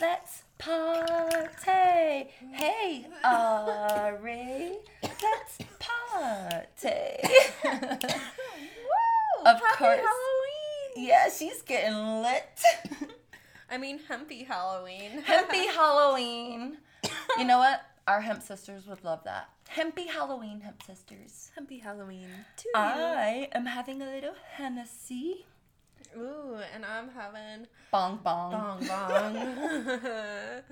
let's party. Hey, Ari, let's party. of Happy course. Halloween. Yeah, she's getting lit. I mean, Hempy Halloween. Hempy Halloween. You know what? Our hemp sisters would love that. Hempy Halloween, hemp sisters. Happy Halloween to I am having a little Hennessy. Ooh, and I'm having Bong bong. bong bong.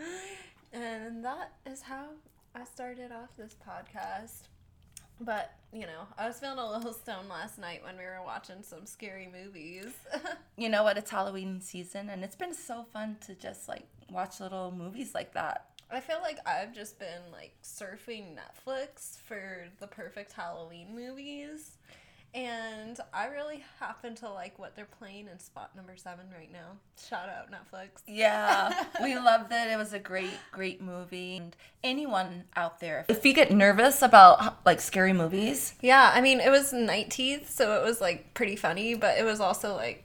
and that is how I started off this podcast. But, you know, I was feeling a little stoned last night when we were watching some scary movies. You know what? It's Halloween season, and it's been so fun to just like watch little movies like that. I feel like I've just been like surfing Netflix for the perfect Halloween movies. And I really happen to like what they're playing in spot number seven right now. Shout out Netflix. Yeah, we loved it. It was a great, great movie. And anyone out there, if you get nervous about like scary movies, Yeah, I mean, it was night teeth, so it was like pretty funny, but it was also like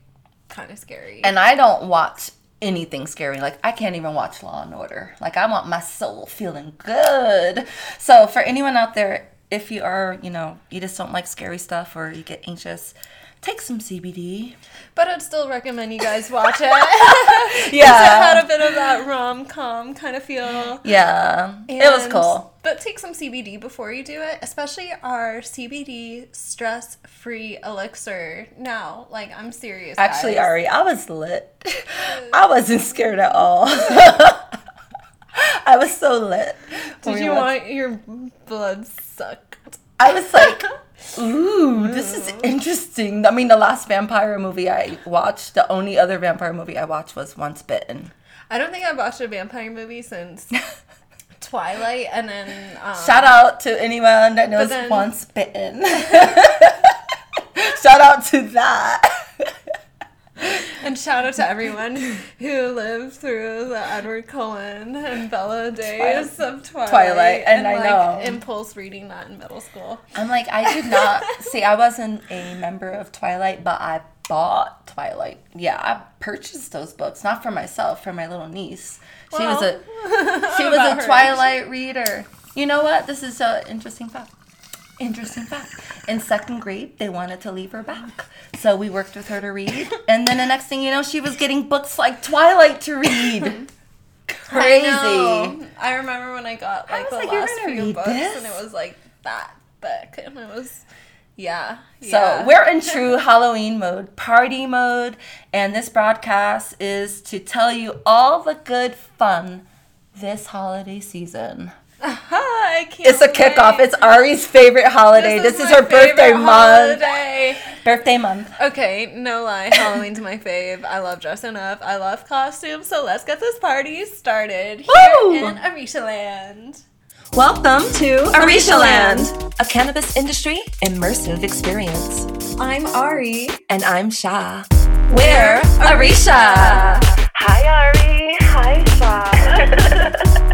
kind of scary. and I don't watch anything scary. Like I can't even watch Law and Order. Like I want my soul feeling good. So for anyone out there, if you are, you know, you just don't like scary stuff or you get anxious, take some CBD. but I'd still recommend you guys watch it. Yeah. it had a bit of that rom com kind of feel. Yeah, it was cool. But take some CBD before you do it, especially our CBD stress free elixir. Now, like, I'm serious. Actually, guys. Ari, I was lit. I wasn't scared at all. I was so lit. Did we you watched- want your blood sucked? I was like, ooh, this is interesting. I mean, the last vampire movie I watched, the only other vampire movie I watched was Once Bitten. I don't think I've watched a vampire movie since Twilight, and then. Um, Shout out to anyone that knows then- Once Bitten. Shout out to that. And shout out to everyone who lived through the Edward Cullen and Bella days of Twilight. Twilight, and I like, know. impulse reading that in middle school. I'm like, I did not see. I wasn't a member of Twilight, but I bought Twilight. Yeah, I purchased those books, not for myself, for my little niece. She was a she was a her Twilight reader. You know what? This is an interesting fact. Interesting fact. In second grade, they wanted to leave her back, so we worked with her to read. And then the next thing you know, she was getting books like Twilight to read. Crazy. I. I remember when I got like was the like, "You're last few books, this?" and it was like that thick, and it was, yeah. So yeah. we're in true Halloween mode, party mode, and this broadcast is to tell you all the good fun this holiday season. I can't It's a kickoff. wait. It's Ari's favorite holiday. This, is, my her birthday month. holiday. Birthday month. Okay, no lie, Halloween's my fave. I love dressing up. I love costumes. So let's get this party started here Woo! in Arisha Land. Welcome to Arisha Land, a cannabis industry immersive experience. I'm Ari. And I'm Sha. We're Arisha. Hi, Ari. Hi, Sha.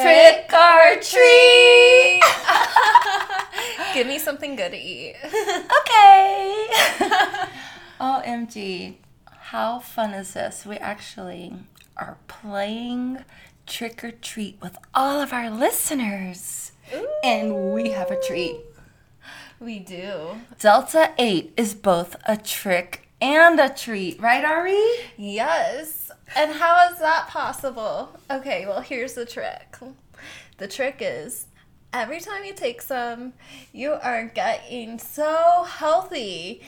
Trick or treat. Give me something good to eat. Okay. OMG. How fun is this? We actually are playing trick or treat with all of our listeners. And we have a treat. We do. Delta 8 is both a trick and a treat, right, Ari? Yes. And how is that possible? Okay, well, here's the trick. The trick is every time you take some, you are getting so healthy.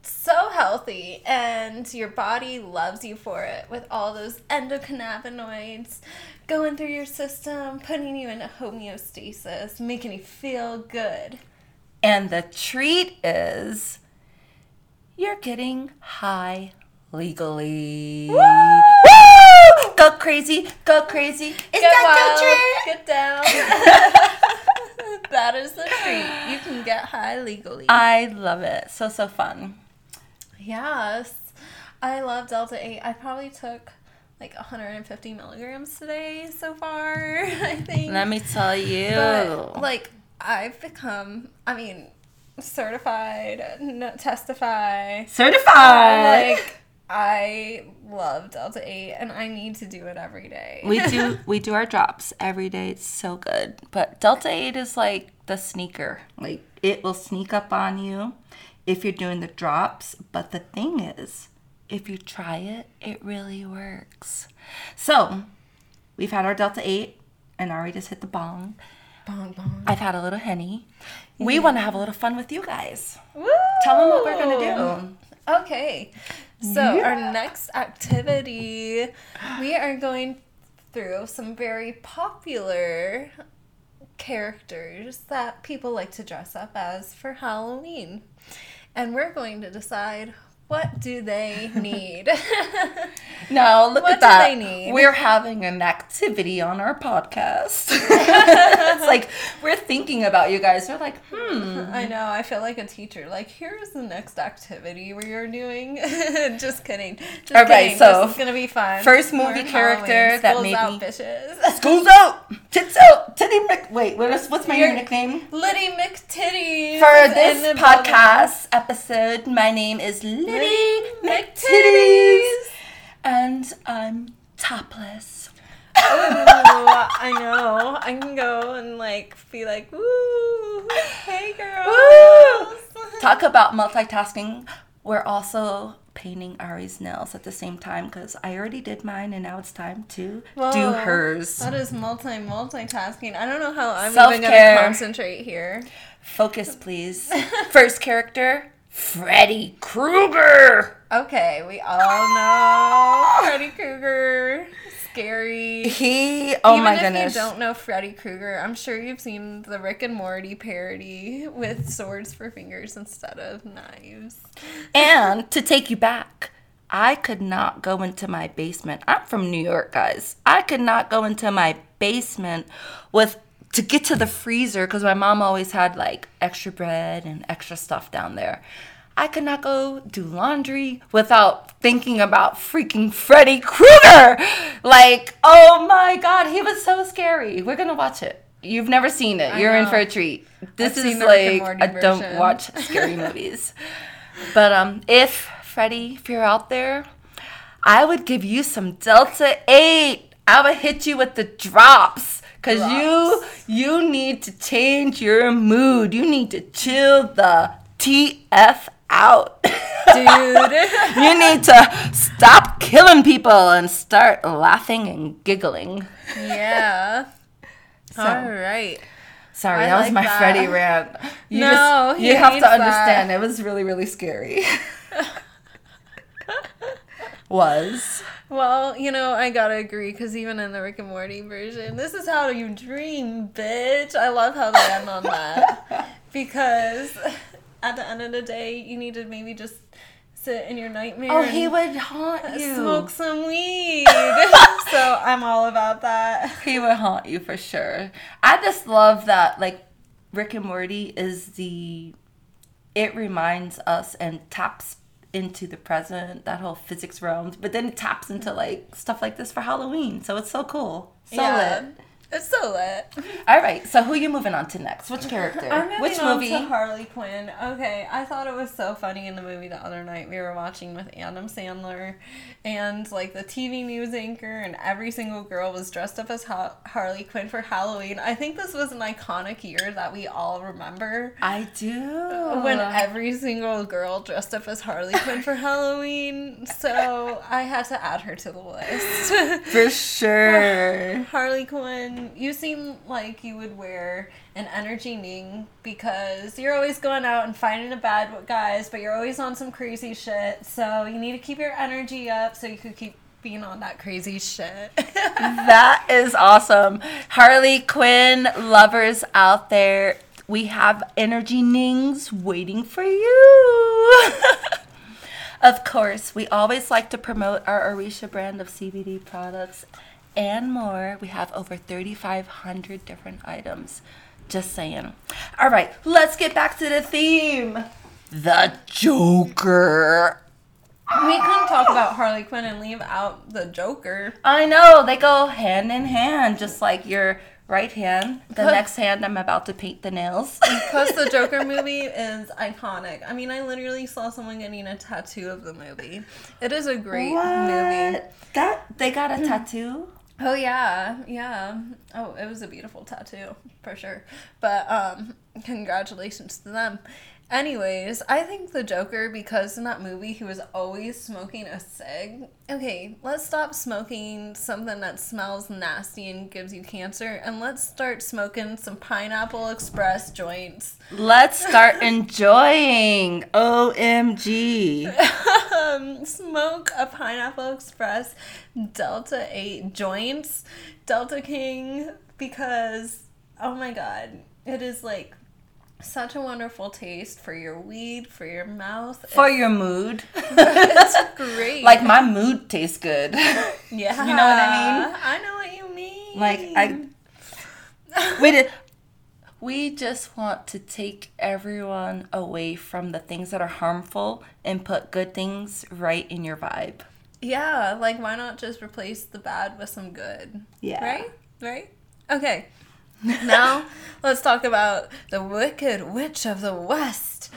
So healthy, and your body loves you for it with all those endocannabinoids going through your system, putting you into homeostasis, making you feel good. And the treat is you're getting high legally. Woo! Go crazy, go crazy. Is Get that wild, get down. that is the treat. You can get high legally. I love it. So, so fun. yes. I love Delta 8. I probably took like 150 milligrams today so far, I think. Let me tell you. But, like, I've become, I mean, certified, no, testify. Certified. Like, I love Delta 8 and I need to do it every day. We do we do our drops every day. It's so good. But Delta 8 is like the sneaker. Like it will sneak up on you if you're doing the drops, but the thing is, if you try it, it really works. So, we've had our Delta 8 and Ari just hit the bong. Bong, bong. I've had a little henny. We want to have a little fun with you guys. Woo! Tell them what we're going to do. Okay. So our next activity, we are going through some very popular characters that people like to dress up as for Halloween. And we're going to decide what do they need? No, look What at do that. they need? We're having an activity on our podcast. it's like we're thinking about you guys. We're like, hmm. I know, I feel like a teacher. Like, here's the next activity we are doing. Just kidding. Just All right, kidding. so, it's gonna be fun. first movie character Halloween. that School's maybe- out, bitches. School's out. Tits out. Titty Mc. Wait, what is, what's my new nickname? Liddy McTitties. For this podcast episode, my name is Liddy Liddy McTitties. And I'm topless. Ooh, I know. I can go and like be like, "Woo, hey girls." Woo. Talk about multitasking. We're also painting Ari's nails at the same time because I already did mine and now it's time to do hers. That is multi multitasking. I don't know how I'm even Self-care. gonna concentrate here. Focus, please. First character Freddy Krueger. Okay, we all know Freddy Krueger. Scary. He, oh Even my if goodness. you don't know Freddy Krueger, I'm sure you've seen the Rick and Morty parody with swords for fingers instead of knives. And to take you back, I could not go into my basement. I'm from New York, guys. I could not go into my basement with to get to the freezer because my mom always had like extra bread and extra stuff down there. I could not go do laundry without thinking about freaking Freddy Krueger. Like, oh my god, he was so scary. We're gonna watch it. You've never seen it. I You're in for a treat. This I've is seen the Rick and like I don't watch scary movies. But um, if Freddy, if you're out there, I would give you some Delta Eight. I would hit you with the drops, cause you you need to change your mood. You need to chill the TF out. Dude. you need to stop killing people and start laughing and giggling. yeah. All right. Sorry, I that was my that. Freddy rant. You No, just, you have to that. understand. It was really, really scary. was. Well, you know, I gotta agree because even in the Rick and Morty version, this is how you dream, bitch. I love how they end on that because at the end of the day, you need to maybe just sit in your nightmare. Oh, he would haunt you. smoke some weed. so I'm all about that. He would haunt you for sure. I just love that, like, Rick and Morty is the. It reminds us and taps into the present, that whole physics realm, but then it taps into, like, stuff like this for Halloween. So it's so cool. So Yeah. lit. It's so lit. All right, so who you moving on to next? Which character? I'm Which on movie? to Harley Quinn. Okay, I thought it was so funny in the movie the other night we were watching with Adam Sandler, and like the TV news anchor and every single girl was dressed up as ha- Harley Quinn for Halloween. I think this was an iconic year that we all remember. I do. When every single girl dressed up as Harley Quinn for Halloween, so I had to add her to the list. For sure. Harley Quinn, you seem like you would wear an energy ning because you're always going out and finding a bad guys, but you're always on some crazy shit. So you need to keep your energy up so you could keep being on that crazy shit. that is awesome. Harley Quinn lovers out there, we have energy nings waiting for you. of course, we always like to promote our Arisha brand of CBD products and more. We have over 3,500 different items. Just saying. All right, let's get back to the theme. The Joker. we couldn't talk about Harley Quinn and leave out the Joker. I know they go hand in hand, just like your right hand. The next hand, I'm about to paint the nails. Plus, the Joker movie is iconic. I mean, I literally saw someone getting a tattoo of the movie. It is a great movie. That they got a tattoo. Oh yeah, yeah. Oh, it was a beautiful tattoo for sure. But um, congratulations to them. Anyways, I think the Joker because in that movie he was always smoking a cig. Okay, let's stop smoking something that smells nasty and gives you cancer, and let's start smoking some Pineapple Express joints. Let's start enjoying. OMG. um, smoke a Pineapple Express Delta 8 joints, Delta King, because, oh my god, it is like such a wonderful taste for your weed, for your mouth. For your mood. it's great. like my mood tastes good. yeah. you know what I mean? I know what you mean. Like I we did we just want to take everyone away from the things that are harmful and put good things right in your vibe. Yeah, like why not just replace the bad with some good? Yeah. Right? Right? Okay. now let's talk about the Wicked Witch of the West.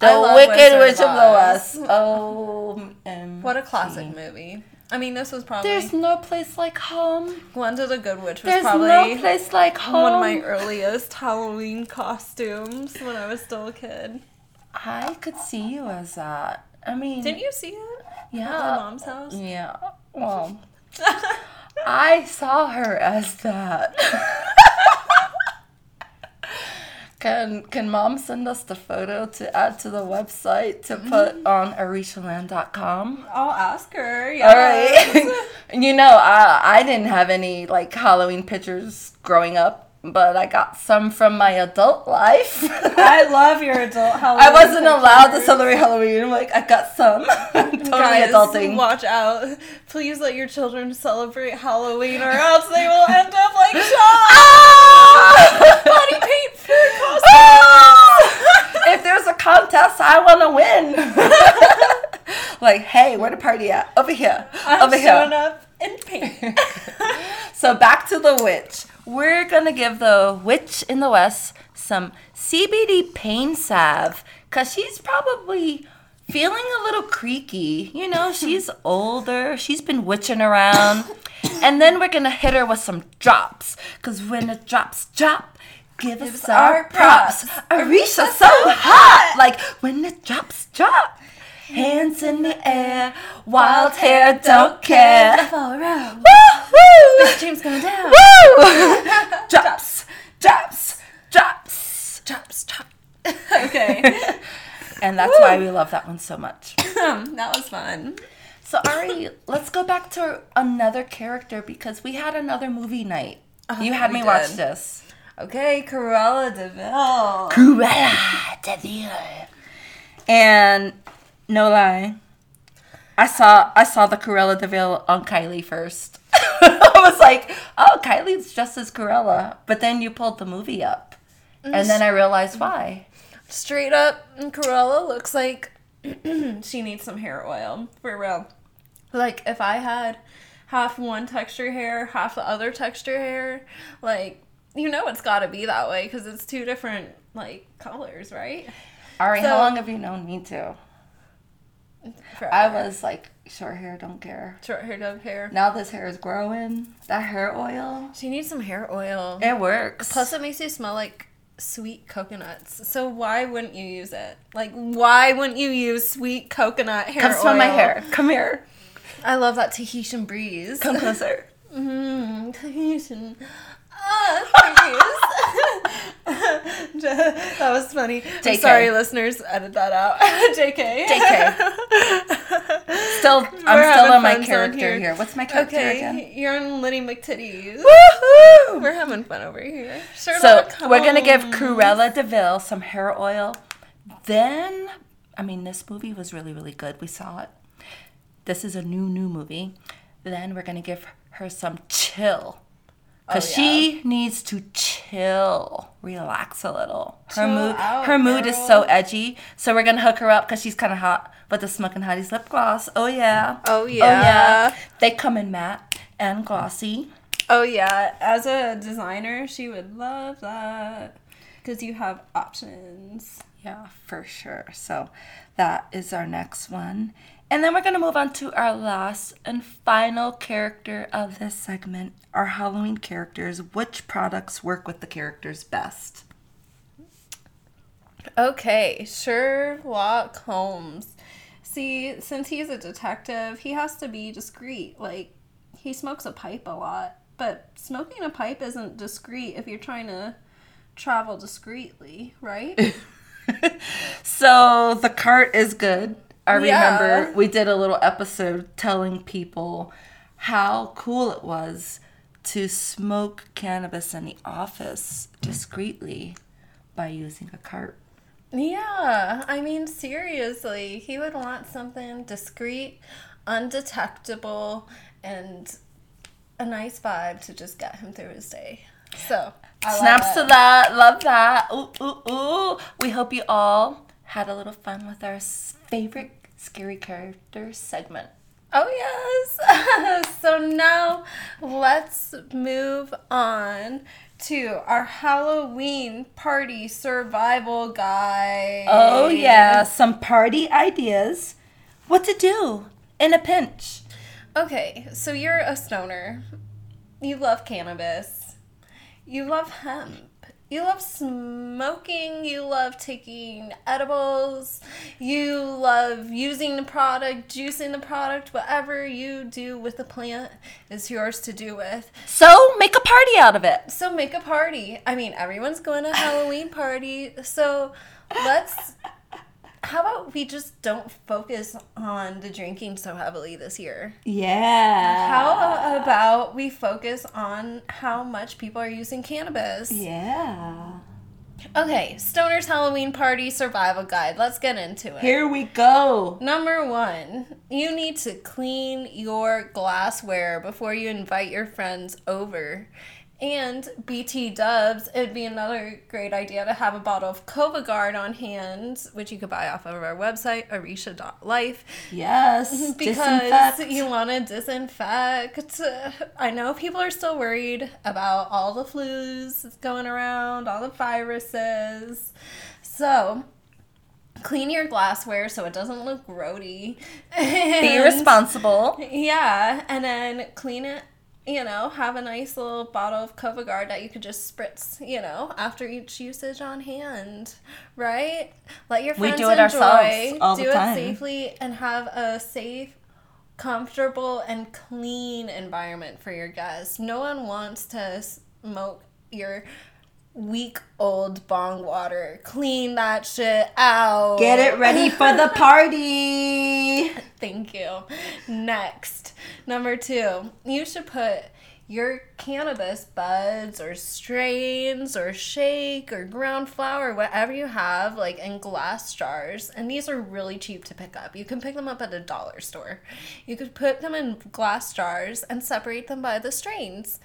The Wicked Witch of the West. Oh, What a classic movie. I mean, this was probably There's no place like home. Glinda the Good Witch was There's probably no place like home. one of my earliest Halloween costumes when I was still a kid. I could see you as that. I mean, Didn't you see it yeah, at my mom's house? Yeah. Well, I saw her as that. Can can mom send us the photo to add to the website to mm-hmm. put on arishaland.com? I'll ask her. All right. you know, I I didn't have any like Halloween pictures growing up, but I got some from my adult life. I love your adult Halloween. I wasn't allowed to celebrate Halloween. I'm like, I got some. totally Guys, adulting. watch out. Please let your children celebrate Halloween or else they will end up like Sean. Ah! Body paint costumes. Ah! if there's a contest, I want to win. like, hey, where the party at? Over here. I'm Over showing up in paint. So back to the witch. We're gonna give the witch in the west some CBD pain salve, cause she's probably feeling a little creaky. You know, she's older. She's been witching around, and then we're gonna hit her with some drops, cause when the drops drop. Give us our our props. props. Arisha so hot. Like when the drops drop. Hands in the air, wild hair, don't care. Woo-hoo! James going down. Woo! drops, drops, drops, drops, drops. okay. And that's why we love that one so much. that was fun. So Ari, let's go back to another character because we had another movie night. Oh, you had me watch this. Okay, Cruella de Vil. Cruella de Vil. And no lie, I saw I saw the Cruella de Vil on Kylie first. I was like, oh, Kylie's just as Cruella. But then you pulled the movie up. And mm, then I realized why. Straight up, Corella looks like she needs some hair oil for real. Like if I had half one texture hair, half the other texture hair, like you know it's got to be that way because it's two different like colors, right? Ari, So- how long have you known me too? I was like, short hair, don't care. short hair, dove hair. Now this hair is growing. That hair oil, She needs some hair oil. it works. Plus, it makes you smell like sweet coconuts. So why wouldn't you use it? Like, why wouldn't you use sweet coconut hair come oil? smell my hair. Come here. I love that Tahitian breeze. Come closer. Mmm, Tahitian. Ah, breeze. that was funny. I'm JK. sorry, listeners. Edit that out. JK. JK. Still, I'm We're still having on my character here. here. What's my character Okay, again? you're on Liddy McTitties. Woohoo! We're having fun over here. So Sherlock we're gonna give Holmes. Cruella de Vil some hair oil. Then, I mean, this movie was really, really good. We saw it. This is a new, new movie. Then we're gonna give her some chill. Cause Oh, she needs to chill, relax a little. Her Chill mood, out, her mood is so edgy. So we're gonna hook her up because she's kind of hot But the Smoking Hotties lip gloss. Oh yeah. Oh, yeah. Oh yeah. yeah. They come in matte and glossy. Oh yeah, as a designer, she would love that because you have options. Yeah, for sure. So that is our next one. And then we're going to move on to our last and final character of this segment our Halloween characters. Which products work with the characters best? Okay, Sherlock Holmes. See, since he's a detective, he has to be discreet. Like, he smokes a pipe a lot, but smoking a pipe isn't discreet if you're trying to travel discreetly, right? So the cart is good. I Yeah. remember we did a little episode telling people how cool it was to smoke cannabis in the office discreetly by using a cart. yeah, I mean, seriously, he would want something discreet, undetectable, and a nice vibe to just get him through his day. So, I Snaps to that. Love that. Ooh, ooh, ooh. We hope you all had a little fun with our favorite scary character segment. Oh, yes. so now let's move on to our Halloween party survival guide. Oh, yeah. Some party ideas. What to do in a pinch. Okay, so you're a stoner. You love cannabis. You love hemp. You love smoking. You love taking edibles. You love using the product, juicing the product. Whatever you do with the plant is yours to do with. So make a party out of it. So make a party. I mean, everyone's going to Halloween party. So let's. We just don't focus on the drinking so heavily this year? Yeah. How about we focus on how much people are using cannabis? Yeah. Okay, Stoner's Halloween Party Survival Guide. Let's get into it. Here we go. Number one, you need to clean your glassware before you invite your friends over. And BT dubs, it'd be another great idea to have a bottle of Covagard on hand, which you could buy off of our website, arisha.life. Yes. because disinfect. you want to disinfect. I know people are still worried about all the flus going around, all the viruses. So, clean your glassware so it doesn't look grody. Be responsible. Yeah, and then clean it. You know, have a nice little bottle of Covagard that you could just spritz, you know, after each usage on hand, right? Let your We friends do it enjoy, ourselves all do the it safely, and have a safe, comfortable, and clean environment for your guests. No one wants to smoke your week old bong water. Clean that shit out. Get it ready for the party. Thank you. Next, number two, you should put your cannabis buds or strains or shake or ground flower, whatever you have, like in glass jars. And these are really cheap to pick up. You can pick them up at a dollar store. You could put them in glass jars and separate them by the strains.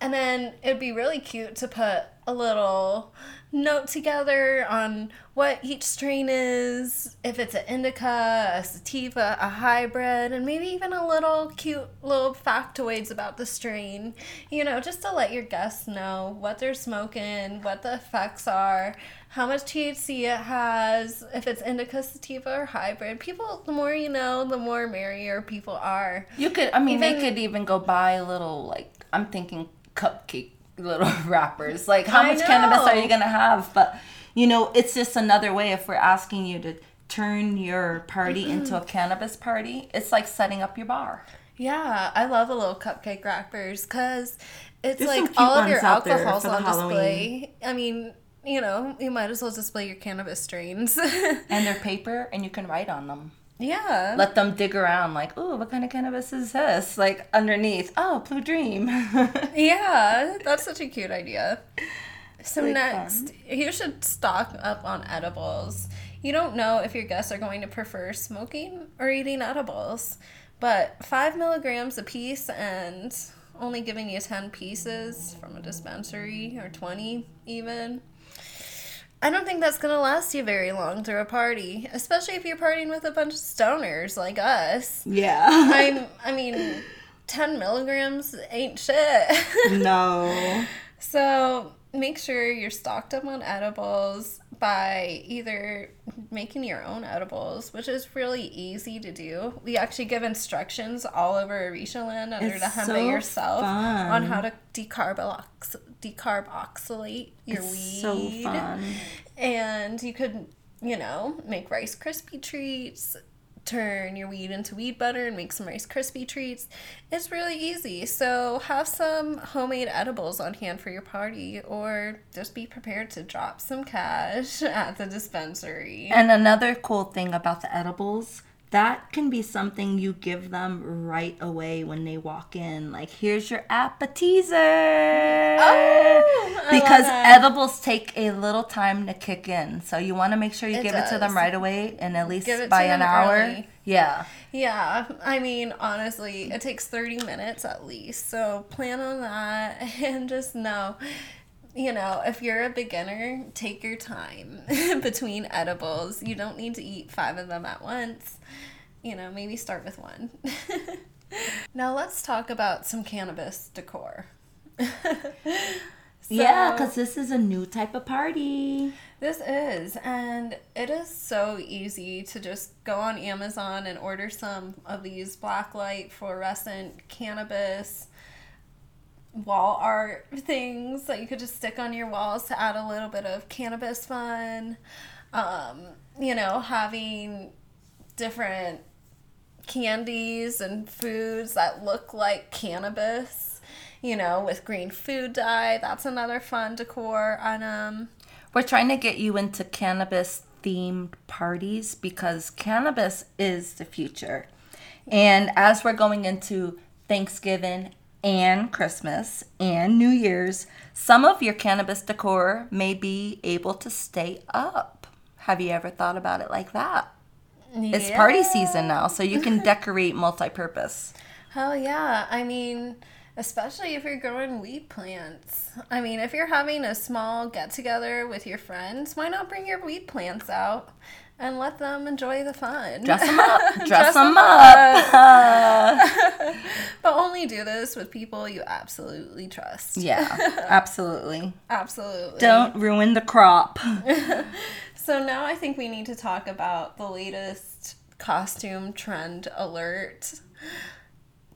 And then it'd be really cute to put a little note together on what each strain is, if it's an indica, a sativa, a hybrid, and maybe even a little cute little factoids about the strain. You know, just to let your guests know what they're smoking, what the effects are, how much THC it has, if it's indica, sativa, or hybrid. People, the more you know, the more merrier people are. You could, I mean, they could even go buy a little, like, I'm thinking cupcake little wrappers. Like, how I much cannabis are you going to have? But, you know, it's just another way if we're asking you to turn your party into a cannabis party, it's like setting up your bar. Yeah, I love the little cupcake wrappers because it's There's like all of your ones out alcohol's on Halloween. display. I mean, you know, you might as well display your cannabis strains. And they're paper and you can write on them. Yeah. Let them dig around, like, oh, what kind of cannabis is this? Like, underneath, oh, Blue Dream. yeah, that's such a cute idea. So Like next, you should stock up on edibles. You don't know if your guests are going to prefer smoking or eating edibles, but five milligrams a piece and only giving you 10 pieces from a dispensary or 20 even. I don't think that's gonna last you very long through a party, especially if you're partying with a bunch of stoners like us. yeah. I'm, I mean, 10 milligrams ain't shit. No. So make sure you're stocked up on edibles by either making your own edibles, which is really easy to do. We actually give instructions all over Arishaland under It's the Hemp so yourself on how to decarbox decarboxylate your It's weed. so fun. And you could, you know, make Rice Krispie treats, turn your weed into weed butter and make some Rice Krispie treats. It's really easy. So have some homemade edibles on hand for your party or just be prepared to drop some cash at the dispensary. And another cool thing about the edibles, that can be something you give them right away when they walk in. Like, here's your appetizer. Oh, because edibles take a little time to kick in. So you want to make sure you It give it to them right away and at least by an hour. early. Yeah. Yeah, I mean, honestly, it takes 30 minutes at least. So plan on that and just know, you know, if you're a beginner, take your time between edibles. You don't need to eat five of them at once. You know, maybe start with one. now let's talk about some cannabis decor. yeah, because this is a new type of party. This is, and it is so easy to just go on Amazon and order some of these blacklight fluorescent cannabis wall art things that you could just stick on your walls to add a little bit of cannabis fun. Um, you know, having different candies and foods that look like cannabis, you know, with green food dye. That's another fun decor item. We're trying to get you into cannabis themed parties because cannabis is the future. And as we're going into Thanksgiving and Christmas and New Year's, some of your cannabis decor may be able to stay up. Have you ever thought about it like that? It's party season now, so you can decorate multi purpose. Hell yeah. I mean, especially if you're growing weed plants. I mean, if you're having a small get together with your friends, why not bring your weed plants out and let them enjoy the fun? Dress them up. Dress, Dress them 'em up. but only do this with people you absolutely trust. yeah, absolutely. Absolutely. Don't ruin the crop. So now I think we need to talk about the latest costume trend alert.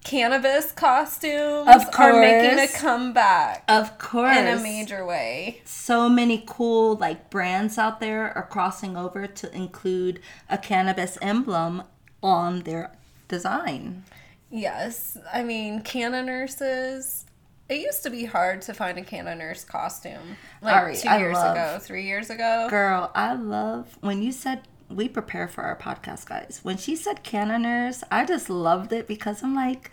Cannabis costumes Of are making a comeback Of course. in a major way. so many cool like brands out there are crossing over to include a cannabis emblem on their design. Yes, I mean Canna nurses. It used to be hard to find a Canna nurse costume like Ari, two I years love- ago, three years ago. Girl, I love when you said we prepare for our podcast, guys. When she said cannoners, I just loved it because I'm like,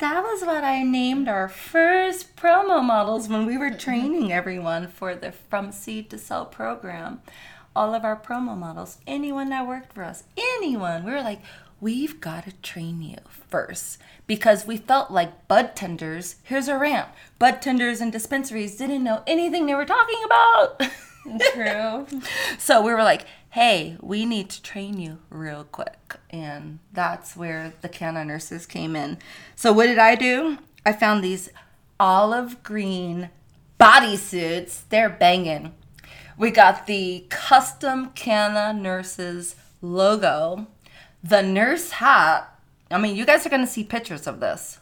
that was what I named our first promo models when we were training everyone for the From Seed to Sell program. All of our promo models, anyone that worked for us, anyone, we were like, we've got to train you first because we felt like bud tenders. Here's a rant bud tenders and dispensaries didn't know anything they were talking about. True. So we were like, hey, we need to train you real quick. And that's where the Canna nurses came in. So what did I do? I found these olive green bodysuits. They're banging. We got the custom Canna nurses logo, the nurse hat. I mean, you guys are going to see pictures of this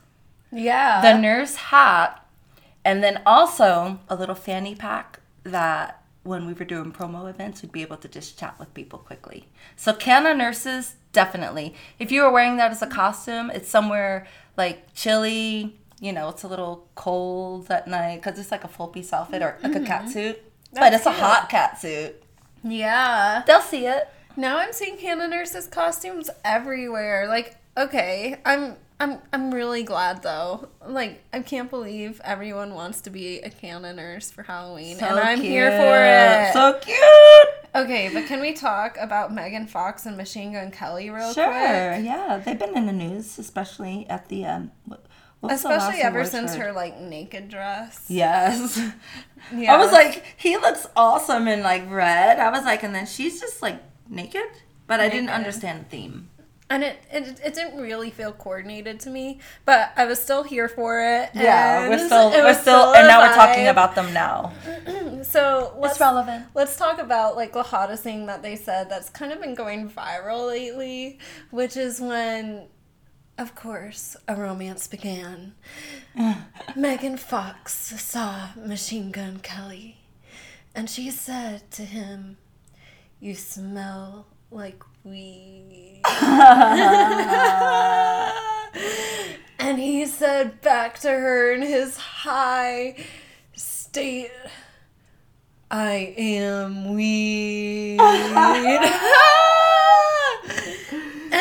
Yeah. the nurse hat, and then also a little fanny pack that when we were doing promo events, we'd be able to just chat with people quickly. So Canna nurses, definitely. If you were wearing that as a costume, it's somewhere like chilly. You know, it's a little cold at night because it's like a full piece outfit or like a mm-hmm. cat suit. but it's a hot cat suit. yeah. They'll see it. Now I'm seeing Canna nurses costumes everywhere. Like, okay, I'm I'm I'm really glad though. Like, I can't believe everyone wants to be a Canna nurse for Halloween, and I'm here for it. So cute. okay, but can we talk about Megan Fox and Machine Gun Kelly real Sure. quick? Yeah, they've been in the news, especially at the um. what- what the Especially ever since her like naked dress. Yes. Yeah. I was like, he looks awesome in like red. I was like, and then she's just like naked, but I didn't understand the theme. And it, it it didn't really feel coordinated to me, but I was still here for it. Yeah, we're and still we're still, and now we're talking about them now. So let's It's relevant. Let's talk about like the hottest thing that they said that's kind of been going viral lately, which is when, of course, a romance began. Megan Fox saw Machine Gun Kelly, and she said to him, "You smell like weed." and he said back to her in his high state. I am weed. and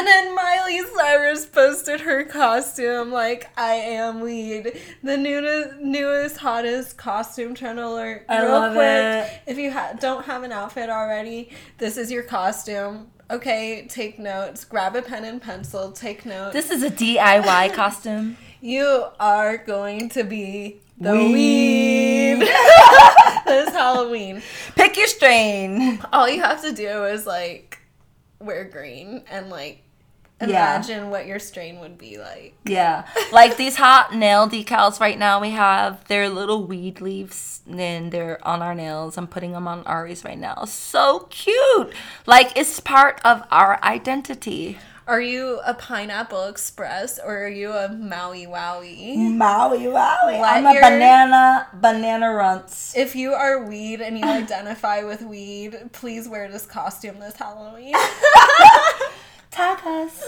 then Miley Cyrus posted her costume like I am weed. The newest, newest, hottest costume trend alert. I Real love quick, it. if you ha- don't have an outfit already, this is your costume. Okay, take notes. Grab a pen and pencil. Take notes. This is a DIY costume. You are going to be the Weed. this Halloween. Pick your strain. All you have to do is like wear green and like Yeah. imagine what your strain would be like. Yeah, like these hot nail decals right now we have. They're little weed leaves and they're on our nails. I'm putting them on Ari's right now. So cute. Like it's part of our identity. Are you a Pineapple Express or are you a Maui Wowie? Maui Wowie. Let I'm a your- banana banana runts. If you are weed and you identify with weed, please wear this costume this Halloween. Tag us.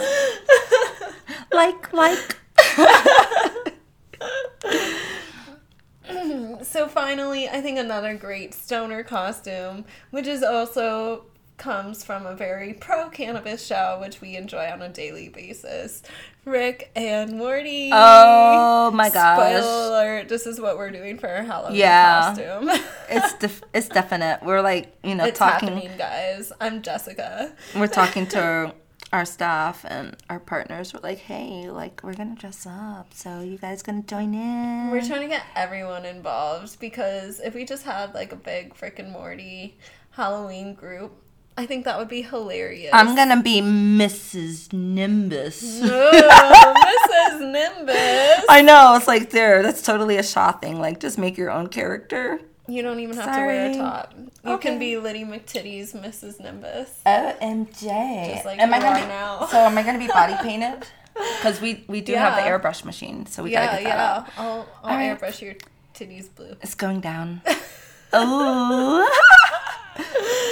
like like. so finally, I think another great stoner costume, which is also comes from a very pro cannabis show, which we enjoy on a daily basis. Rick and Morty. Oh my gosh. Spoiler alert! This is what we're doing for our Halloween Yeah. costume. It's def- it's definite. We're like you know it's talking. happening, guys. I'm Jessica. We're talking to our staff and our partners. We're like, hey, like we're gonna dress up, so you guys gonna join in? We're trying to get everyone involved because if we just had like a big frickin' Morty Halloween group, I think that would be hilarious. I'm gonna be Mrs. Nimbus. Oh, Mrs. Nimbus. I know it's like there. That's totally a Sha thing. Like, just make your own character. You don't even have to wear a top. You Okay. can be Liddy McTitty's Mrs. Nimbus. OMJ. Just like am I gonna be, now. So am I gonna be body painted? Because we we do have the airbrush machine, so we Yeah, gotta get that yeah. out. I'll, I'll right. airbrush your titties blue. It's going down. oh.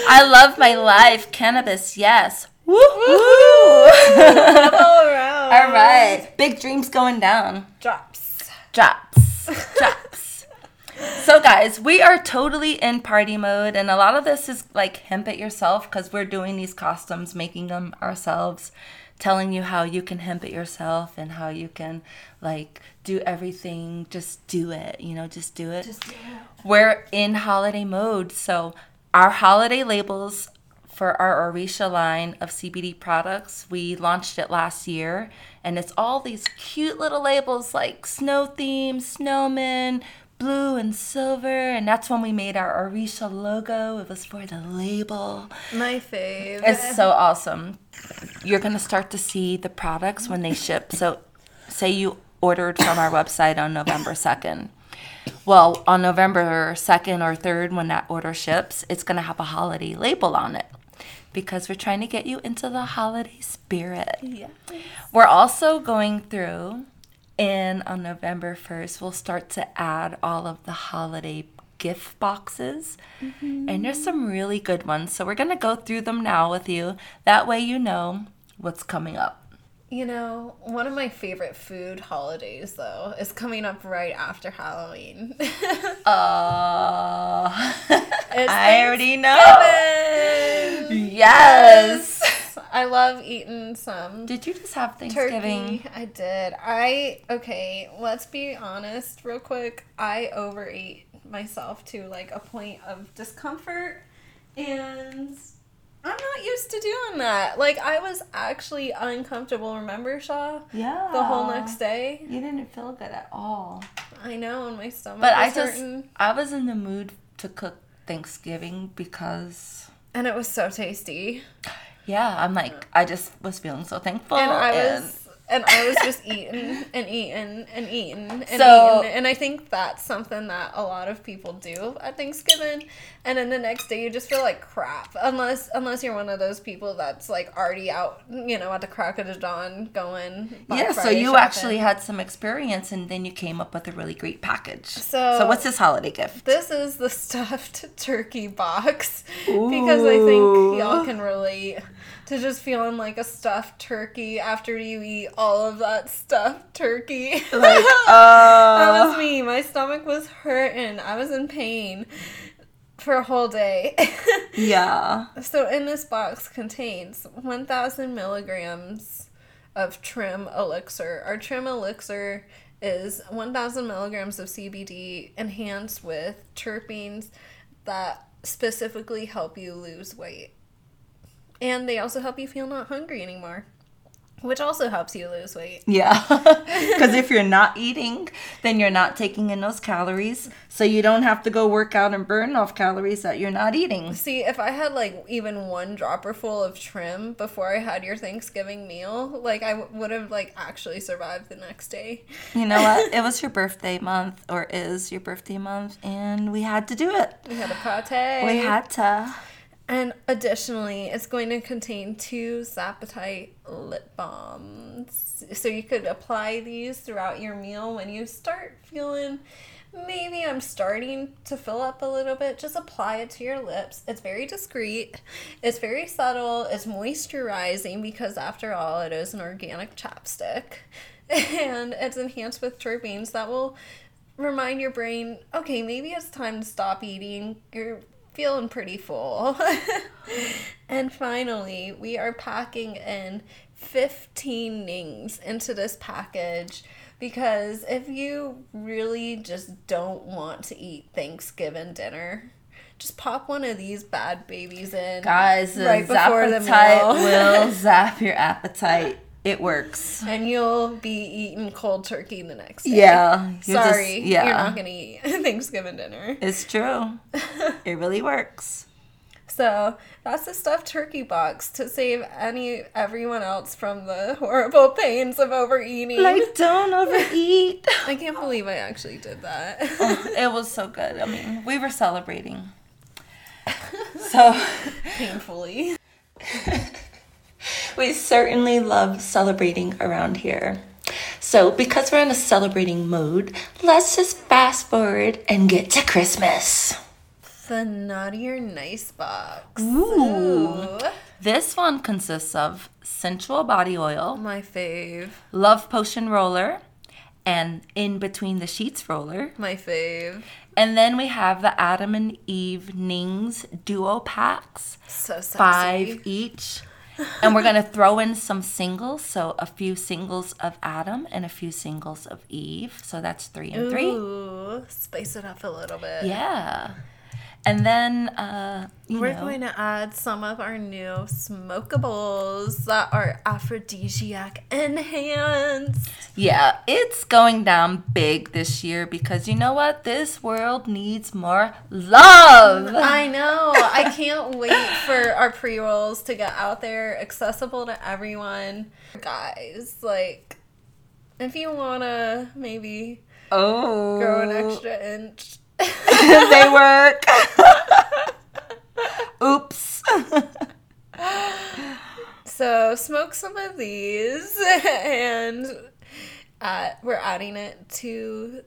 I love my life. Cannabis, yes. Woo. All right. Big dreams going down. Drops. Drops. Drops. So, guys, we are totally in party mode, and a lot of this is like hemp it yourself because we're doing these costumes, making them ourselves, telling you how you can hemp it yourself and how you can like do everything. Just do it, you know, just do it. Just do it. We're in holiday mode, so our holiday labels for our Arisha line of CBD products. We launched it last year, and it's all these cute little labels like snow theme, snowman, blue and silver, and that's when we made our Arisha logo. It was for the label. My fave. It's so awesome. You're gonna start to see the products when they ship. So, say you ordered from our website on November 2nd. Well, on November 2nd or 3rd, when that order ships, it's gonna have a holiday label on it because we're trying to get you into the holiday spirit. Yeah. We're also going through, and on November 1st, we'll start to add all of the holiday gift boxes. And there's some really good ones. So we're going to go through them now with you. That way you know what's coming up. You know, one of my favorite food holidays, though, is coming up right after Halloween. Uh, I already know. Yes. I love eating some Did you just have Thanksgiving? turkey. I did. I okay. Let's be honest, real quick. I overate myself to like a point of discomfort, and I'm not used to doing that. Like I was actually uncomfortable. Remember, Sha? Yeah. The whole next day. You didn't feel good at all. I know, and my stomach. But I just, hurting. I was in the mood to cook Thanksgiving because and it was so tasty. Yeah, I'm like, I just was feeling so thankful. and I was and I was just eating and eating and eating and So- eating. And I think that's something that a lot of people do at Thanksgiving. And then the next day you just feel like crap. Unless unless you're one of those people that's like already out, you know, at the crack of the dawn going. Black yeah, so you shopping. actually had some experience and then you came up with a really great package. So- so what's this holiday gift? This is the stuffed turkey box because I think y'all can relate to just feeling like a stuffed turkey after you eat all of that stuffed turkey. Like, that uh, was me. My stomach was hurting. I was in pain for a whole day. yeah. so in this box contains 1000 milligrams of trim elixir. Our trim elixir is 1000 milligrams of CBD enhanced with terpenes that specifically help you lose weight. And they also help you feel not hungry anymore, which also helps you lose weight. Yeah. Because if you're not eating, then you're not taking in those calories. So you don't have to go work out and burn off calories that you're not eating. See, if I had like even one dropper full of trim before I had your Thanksgiving meal, like I w- would have like actually survived the next day. You know what? It was your birthday month, or is your birthday month, and we had to do it. We had a pate. We had to. And additionally, it's going to contain two Zapatite lip balms. So you could apply these throughout your meal when you start feeling maybe I'm starting to fill up a little bit. Just apply it to your lips. It's very discreet, it's very subtle, it's moisturizing because, after all, it is an organic chapstick. And it's enhanced with terpenes that will remind your brain okay, maybe it's time to stop eating. You're feeling pretty full. and finally, we are packing in 15 nings into this package because if you really just don't want to eat Thanksgiving dinner, just pop one of these bad babies in. Guys, the Right before the meal. will zap your appetite. It works. and you'll be eating cold turkey the next day. Yeah. you're just- Sorry, yeah. you're not gonna eat Thanksgiving dinner. It's true. it really works. So that's the stuffed turkey box to save any everyone else from the horrible pains of overeating. Like, don't overeat. I can't believe I actually did that. Oh, it was so good. I mean, we were celebrating. So, Painfully. We certainly love celebrating around here. So, because we're in a celebrating mode, let's just fast forward and get to Christmas. The naughty or nice box. Ooh. This one consists of sensual body oil, My fave. love potion roller, and in between the sheets roller. My fave. And then we have the Adam and Eve Nings duo packs, So sexy. five each. And we're gonna throw in some singles, so a few singles of Adam and a few singles of Eve. So that's three and three. Ooh, spice it up a little bit. Yeah. And then uh you We're know, going to add some of our new smokables that are aphrodisiac enhanced. Yeah, it's going down big this year because you know what? This world needs more love. I know. I can't wait for our pre rolls to get out there, accessible to everyone. Guys, like, if you want to maybe Oh. grow an extra inch, they work. Oops. so smoke some of these and uh, we're adding it to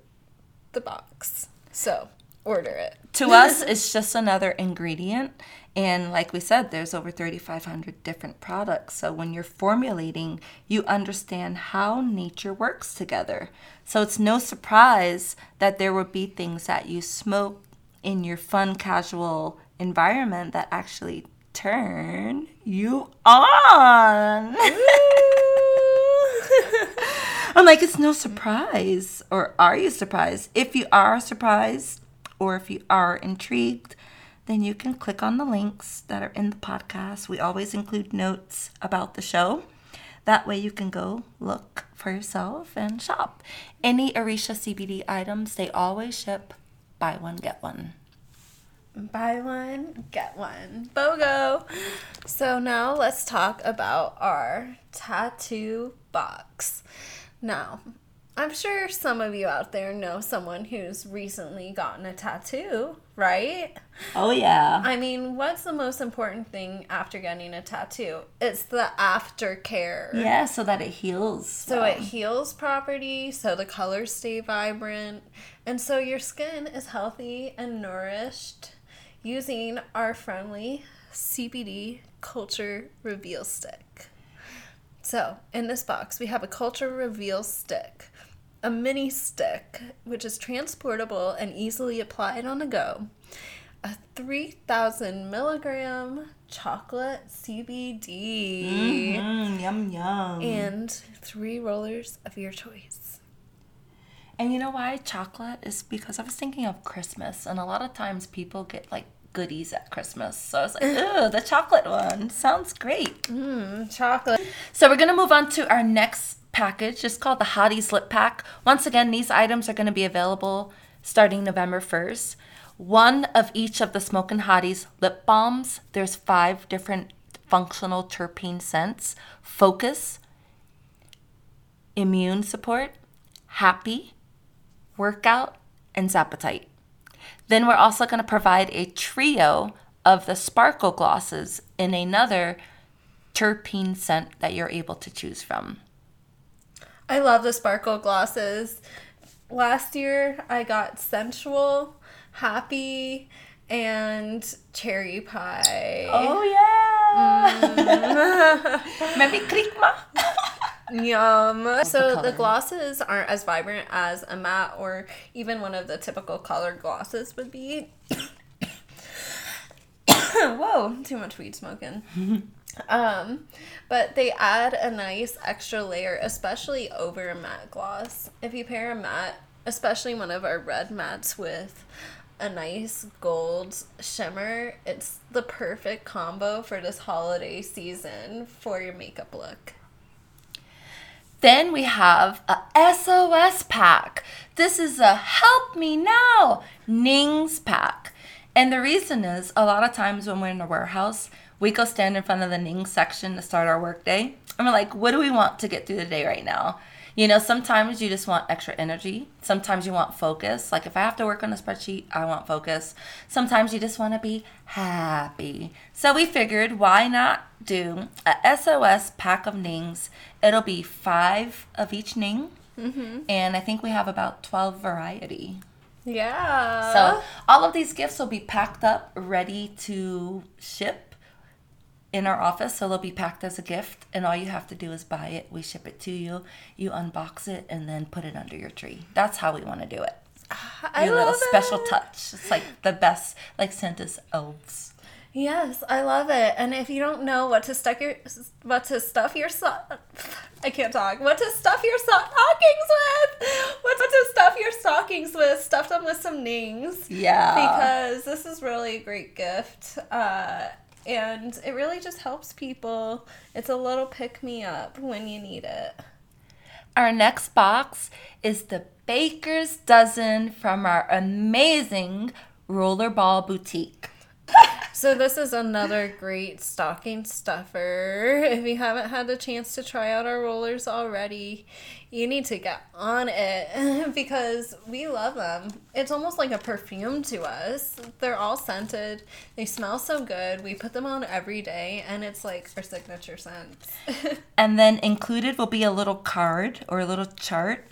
the box. So order it. to us, it's just another ingredient. And like we said, there's over 3,500 different products. So when you're formulating, you understand how nature works together. So it's no surprise that there would be things that you smoke in your fun, casual environment that actually turn you on. I'm like, it's no surprise. Or are you surprised? If you are surprised or if you are intrigued, then you can click on the links that are in the podcast. We always include notes about the show. That way you can go look for yourself and shop. Any Arisha CBD items, they always ship buy one, get one. Buy one, get one. BOGO. So now let's talk about our tattoo box. Now, I'm sure some of you out there know someone who's recently gotten a tattoo, right? Oh yeah. I mean, what's the most important thing after getting a tattoo? It's the aftercare. Yeah, so that it heals. So it heals properly, so the colors stay vibrant, and so your skin is healthy and nourished using our friendly CBD Culture Reveal Stick. So, in this box, we have a Culture Reveal Stick, a mini stick, which is transportable and easily applied on the go, a 3,000 milligram chocolate CBD Mm, yum yum. and three rollers of your choice. And you know why chocolate is because I was thinking of Christmas, and a lot of times people get like goodies at Christmas. So I was like, ooh, the chocolate one sounds great. Mmm, chocolate. So we're gonna move on to our next package. It's called the Hottie Lip Pack. Once again, these items are gonna be available starting November 1st. One of each of the Smokin' Hotties lip balms. There's five different functional terpene scents. Focus, immune support, happy, workout, and Zapatite. Then we're also going to provide a trio of the sparkle glosses in another terpene scent that you're able to choose from. I love the sparkle glosses. Last year I got sensual, happy, and cherry pie. Oh yeah. Mm. Maybe krikma. Yum. So the color. glosses aren't as vibrant as a matte or even one of the typical colored glosses would be. Whoa, too much weed smoking. um, but they add a nice extra layer, especially over a matte gloss. If you pair a matte, especially one of our red mattes with a nice gold shimmer, it's the perfect combo for this holiday season for your makeup look. Then we have a SOS pack. This is a help me now Nings pack. And the reason is a lot of times when we're in a warehouse, we go stand in front of the Nings section to start our workday. And we're like, what do we want to get through the day right now? You know, sometimes you just want extra energy. Sometimes you want focus. Like if I have to work on a spreadsheet, I want focus. Sometimes you just want to be happy. So we figured why not do a SOS pack of Nings. It'll be five of each Ning. Mm-hmm. And I think we have about 12 variety. Yeah. So all of these gifts will be packed up, ready to ship in our office. So they'll be packed as a gift, and all you have to do is buy it. We ship it to you. You unbox it and then put it under your tree. That's how we want to do it. I Your little love special it. touch. It's like the best, like Santa's elves. Yes, I love it. And if you don't know what to stuff your what to stuff your so- I can't talk. What to stuff your stockings with? What to stuff your stockings with? Stuff them with some nings. Yeah. Because this is really a great gift. Uh, and it really just helps people. It's a little pick me up when you need it. Our next box is the Baker's Dozen from our amazing Rollerball Boutique. So this is another great stocking stuffer. If you haven't had the chance to try out our rollers already, you need to get on it because we love them. It's almost like a perfume to us. They're all scented. They smell so good. We put them on every day and it's like our signature scent. And then included will be a little card or a little chart,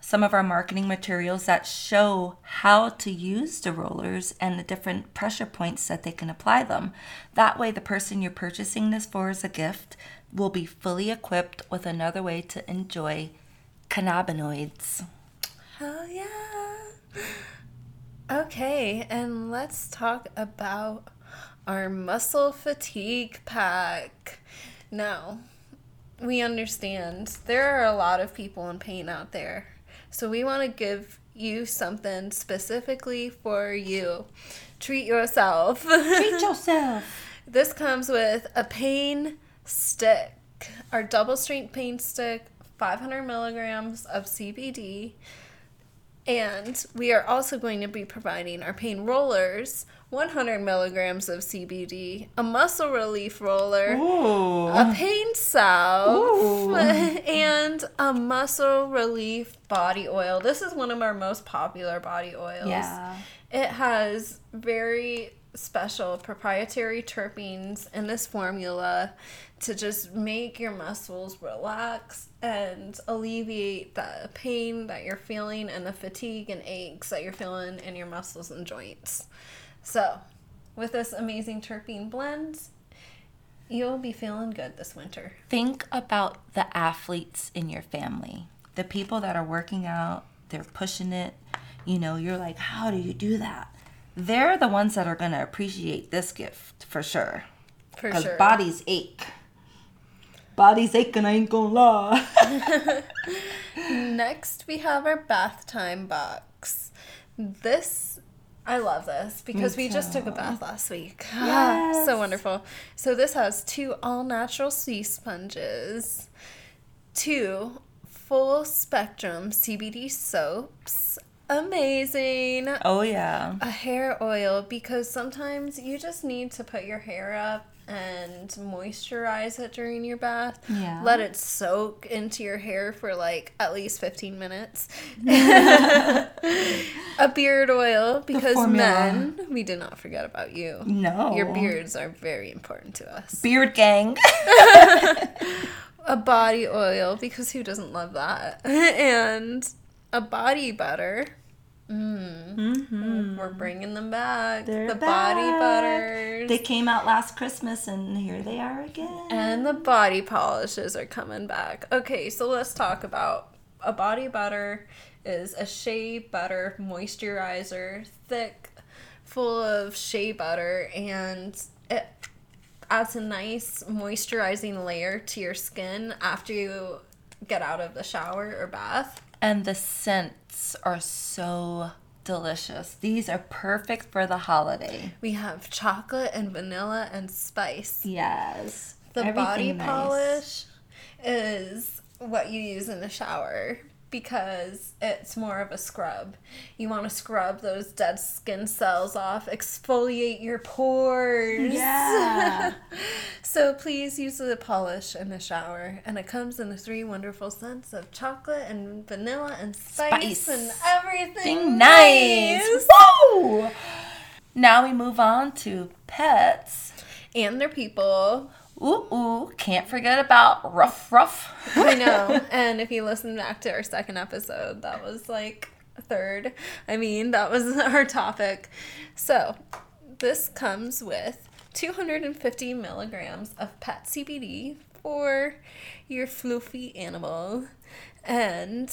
some of our marketing materials that show how to use the rollers and the different pressure points that they can apply them. That way, the person you're purchasing this for as a gift will be fully equipped with another way to enjoy cannabinoids. Hell yeah. Okay, and let's talk about our muscle fatigue pack. Now, we understand there are a lot of people in pain out there. So we want to give you something specifically for you. Treat yourself. Treat yourself. This comes with a pain stick, our double strength pain stick, 500 milligrams of CBD. And we are also going to be providing our pain rollers, 100 milligrams of CBD, a muscle relief roller, Ooh. a pain salve, and a muscle relief body oil. This is one of our most popular body oils. Yeah. It has very special proprietary terpenes in this formula to just make your muscles relax and alleviate the pain that you're feeling and the fatigue and aches that you're feeling in your muscles and joints. So, with this amazing terpene blend, you'll be feeling good this winter. Think about the athletes in your family, the people that are working out, they're pushing it. You know, you're like, how do you do that? They're the ones that are going to appreciate this gift for sure. For Because sure. bodies ache. Bodies aching, I ain't gonna lie. Next, we have our bath time box. This, I love this because we just took a bath last week. Yes. so wonderful. So, this has two all natural sea sponges, two full spectrum CBD soaps. Amazing. oh, yeah. A hair oil because sometimes you just need to put your hair up and moisturize it during your bath. Yeah. Let it soak into your hair for like at least 15 minutes. a beard oil because men, we did not forget about you. No. Your beards are very important to us. Beard gang. A body oil because who doesn't love that? and a body butter. Mm. We're bringing them back. Mm-hmm. They're the body back. butters. They came out last Christmas and here they are again. and the body polishes are coming back. Okay, so let's talk about a body butter is a shea butter moisturizer, thick, full of shea butter, and it adds a nice moisturizing layer to your skin after you get out of the shower or bath. And the scents are so delicious. These are perfect for the holiday. We have chocolate and vanilla and spice. Yes. The body Everything nice. polish is what you use in the shower because it's more of a scrub. You want to scrub those dead skin cells off, exfoliate your pores. Yeah. so please use the polish in the shower. And it comes in the three wonderful scents of chocolate and vanilla and spice, Spice. and everything Thing nice. Whoa! Now we move on to pets. And their people. Ooh, ooh, can't forget about Ruff Ruff. I know. And if you listen back to our second episode, that was like a third. I mean, that was our topic. So, this comes with 250 milligrams of pet CBD for your floofy animal and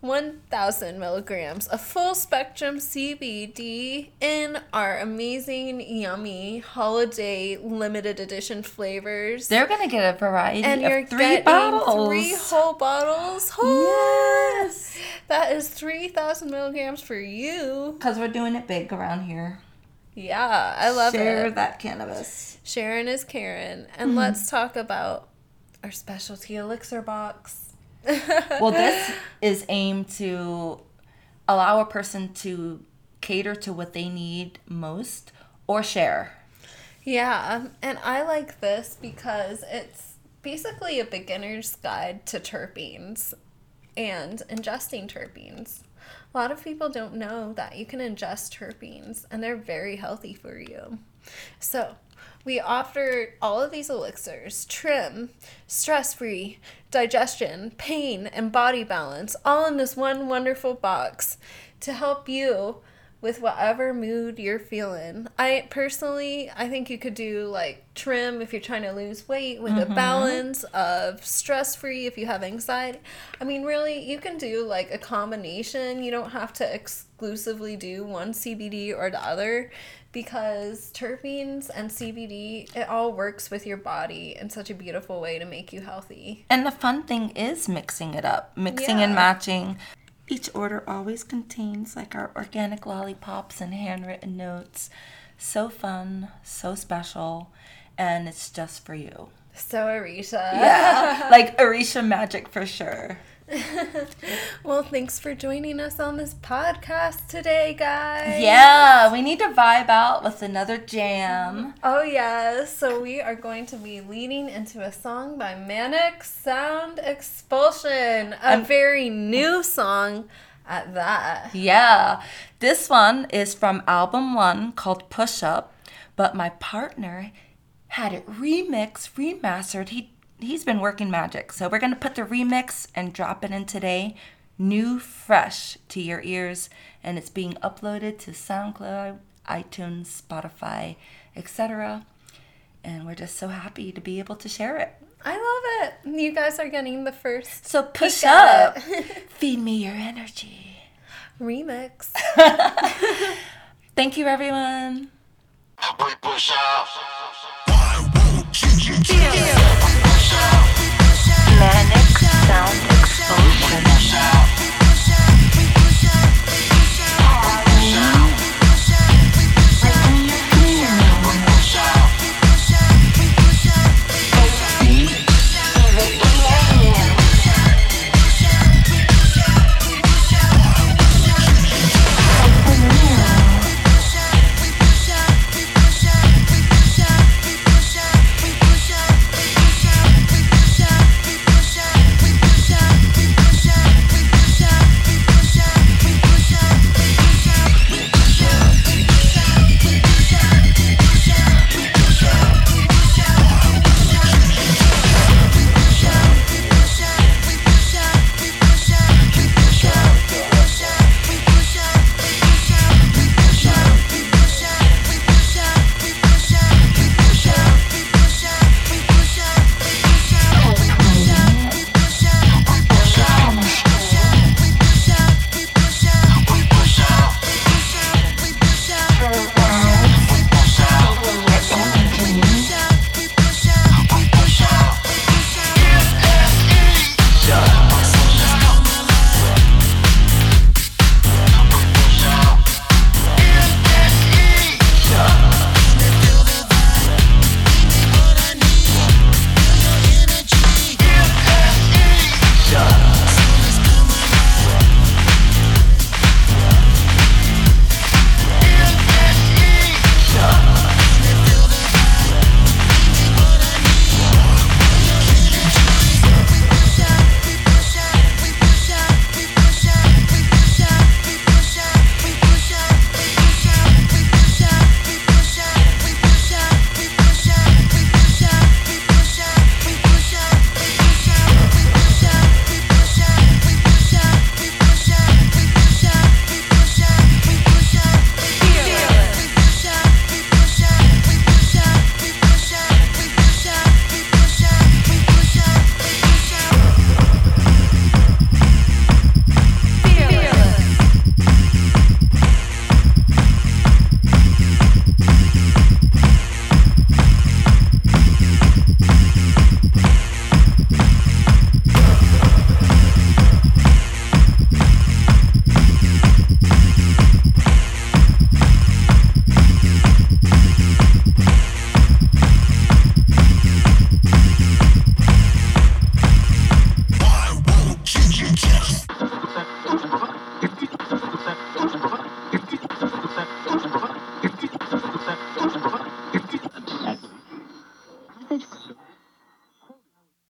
1000 milligrams of full spectrum CBD in our amazing, yummy holiday limited edition flavors They're gonna get a variety and you're of three getting bottles. three whole bottles. yes. That is 3,000 milligrams for you. Because we're doing it big around here. Yeah, I love Share it. that cannabis. Sharon is Karen. And Mm-hmm. let's talk about our specialty elixir box. Well, this is aimed to allow a person to cater to what they need most or share. Yeah, um, and I like this because it's basically a beginner's guide to terpenes and ingesting terpenes. A lot of people don't know that you can ingest terpenes and they're very healthy for you. So, we offer all of these elixirs trim, stress free, digestion, pain, and body balance all in this one wonderful box to help you with whatever mood you're feeling. I personally, I think you could do like trim if you're trying to lose weight with a mm-hmm. balance of stress free if you have anxiety. I mean, really, you can do like a combination. You don't have to exclusively do one CBD or the other because terpenes and CBD, it all works with your body in such a beautiful way to make you healthy. And the fun thing is mixing it up, mixing Yeah. and matching. Each order always contains like our organic lollipops and handwritten notes. So fun, so special, and it's just for you. So, Arisha. Yeah, like Arisha magic for sure. Well, thanks for joining us on this podcast today, guys. Yeah, we need to vibe out with another jam. Oh, yeah. So, we are going to be leading into a song by Manic Sound Expulsion, a very new song at that. Yeah, this one is from album one called Push Up, but my partner had it remixed, remastered. He he's been working magic, so we're gonna put the remix and drop it in today, new, fresh to your ears, and it's being uploaded to SoundCloud, iTunes, Spotify, etc. And we're just so happy to be able to share it. I love it. You guys are getting the first So push up, feed me your energy. remix. Thank you, everyone.